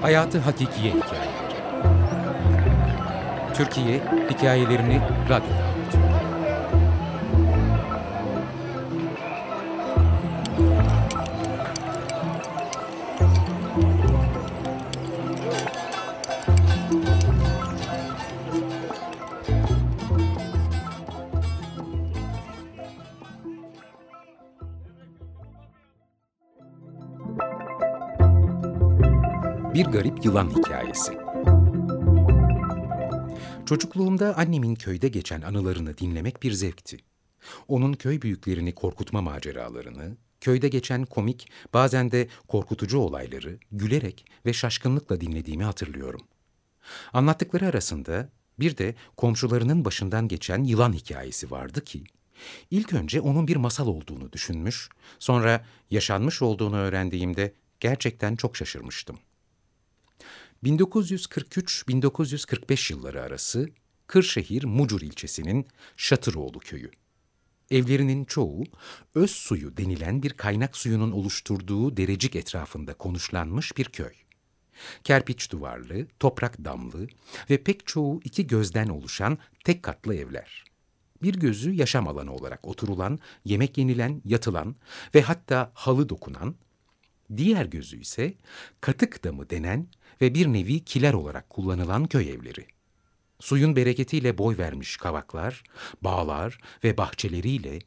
Hayatı Hakikiye Hikayeleri Türkiye hikayelerini radyoda Bir Garip Yılan Hikayesi Çocukluğumda annemin köyde geçen anılarını dinlemek bir zevkti. Onun köy büyüklerini korkutma maceralarını, köyde geçen komik, bazen de korkutucu olayları gülerek ve şaşkınlıkla dinlediğimi hatırlıyorum. Anlattıkları arasında bir de komşularının başından geçen yılan hikayesi vardı ki, ilk önce onun bir masal olduğunu düşünmüş, sonra yaşanmış olduğunu öğrendiğimde gerçekten çok şaşırmıştım. 1943-1945 yılları arası Kırşehir Mucur ilçesinin Şatıroğlu köyü. Evlerinin çoğu öz suyu denilen bir kaynak suyunun oluşturduğu derecik etrafında konuşlanmış bir köy. Kerpiç duvarlı, toprak damlı ve pek çoğu iki gözden oluşan tek katlı evler. Bir gözü yaşam alanı olarak oturulan, yemek yenilen, yatılan ve hatta halı dokunan, diğer gözü ise katık damı denen ve bir nevi kiler olarak kullanılan köy evleri. Suyun bereketiyle boy vermiş kavaklar, bağlar ve bahçeleriyle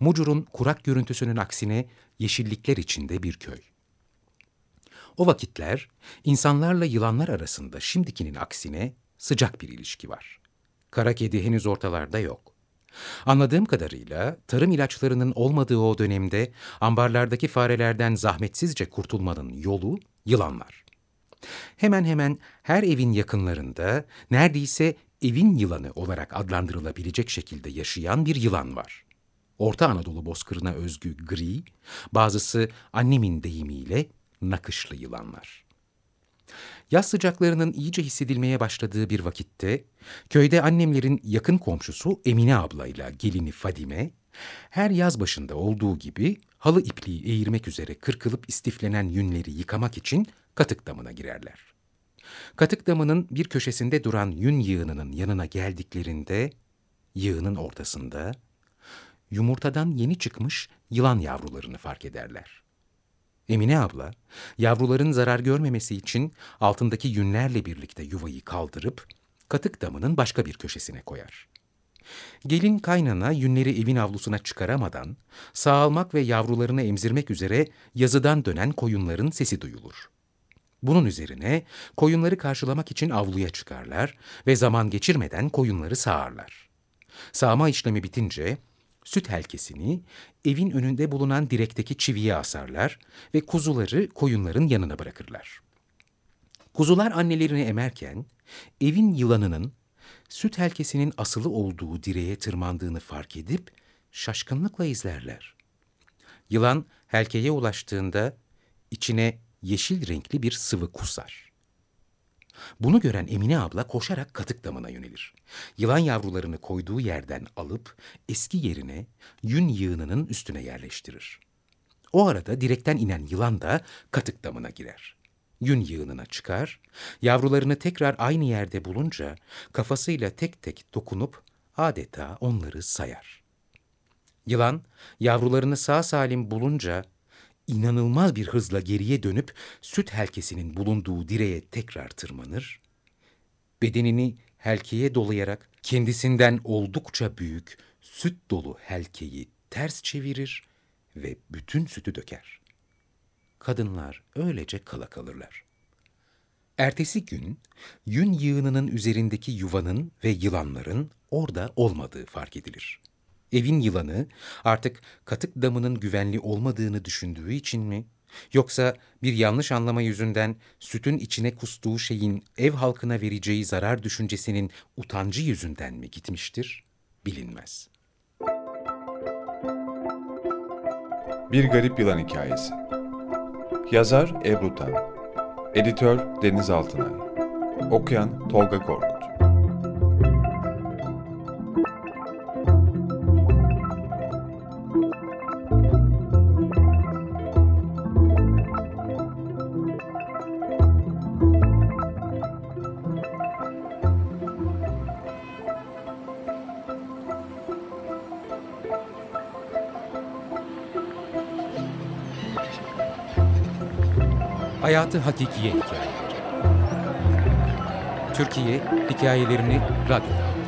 Mucur'un kurak görüntüsünün aksine yeşillikler içinde bir köy. O vakitler insanlarla yılanlar arasında şimdikinin aksine sıcak bir ilişki var. Kara kedi henüz ortalarda yok. Anladığım kadarıyla tarım ilaçlarının olmadığı o dönemde ambarlardaki farelerden zahmetsizce kurtulmanın yolu yılanlar. Hemen hemen her evin yakınlarında neredeyse evin yılanı olarak adlandırılabilecek şekilde yaşayan bir yılan var. Orta Anadolu bozkırına özgü gri, bazısı annemin deyimiyle nakışlı yılanlar. Yaz sıcaklarının iyice hissedilmeye başladığı bir vakitte, köyde annemlerin yakın komşusu Emine ablayla gelini Fadime, her yaz başında olduğu gibi halı ipliği eğirmek üzere kırkılıp istiflenen yünleri yıkamak için katık damına girerler. Katık damının bir köşesinde duran yün yığınının yanına geldiklerinde, yığının ortasında, yumurtadan yeni çıkmış yılan yavrularını fark ederler. Emine abla, yavruların zarar görmemesi için altındaki yünlerle birlikte yuvayı kaldırıp katık damının başka bir köşesine koyar. Gelin kaynana yünleri evin avlusuna çıkaramadan sağalmak ve yavrularını emzirmek üzere yazıdan dönen koyunların sesi duyulur. Bunun üzerine koyunları karşılamak için avluya çıkarlar ve zaman geçirmeden koyunları sağarlar. Sağma işlemi bitince süt helkesini evin önünde bulunan direkteki çiviye asarlar ve kuzuları koyunların yanına bırakırlar. Kuzular annelerini emerken evin yılanının süt helkesinin asılı olduğu direğe tırmandığını fark edip şaşkınlıkla izlerler. Yılan helkeye ulaştığında içine yeşil renkli bir sıvı kusar. Bunu gören Emine abla koşarak katık damına yönelir. Yılan yavrularını koyduğu yerden alıp eski yerine yün yığınının üstüne yerleştirir. O arada direkten inen yılan da katık damına girer. Yün yığınına çıkar, yavrularını tekrar aynı yerde bulunca kafasıyla tek tek dokunup adeta onları sayar. Yılan yavrularını sağ salim bulunca inanılmaz bir hızla geriye dönüp süt helkesinin bulunduğu direğe tekrar tırmanır, bedenini helkeye dolayarak kendisinden oldukça büyük süt dolu helkeyi ters çevirir ve bütün sütü döker. Kadınlar öylece kala kalırlar. Ertesi gün yün yığınının üzerindeki yuvanın ve yılanların orada olmadığı fark edilir. Evin yılanı artık katık damının güvenli olmadığını düşündüğü için mi? Yoksa bir yanlış anlama yüzünden sütün içine kustuğu şeyin ev halkına vereceği zarar düşüncesinin utancı yüzünden mi gitmiştir? Bilinmez. Bir Garip Yılan Hikayesi Yazar Ebru Tan Editör Deniz Altınay Okuyan Tolga Korkut Hayatı hakikiye hikayeleri. Türkiye hikayelerini radyoda.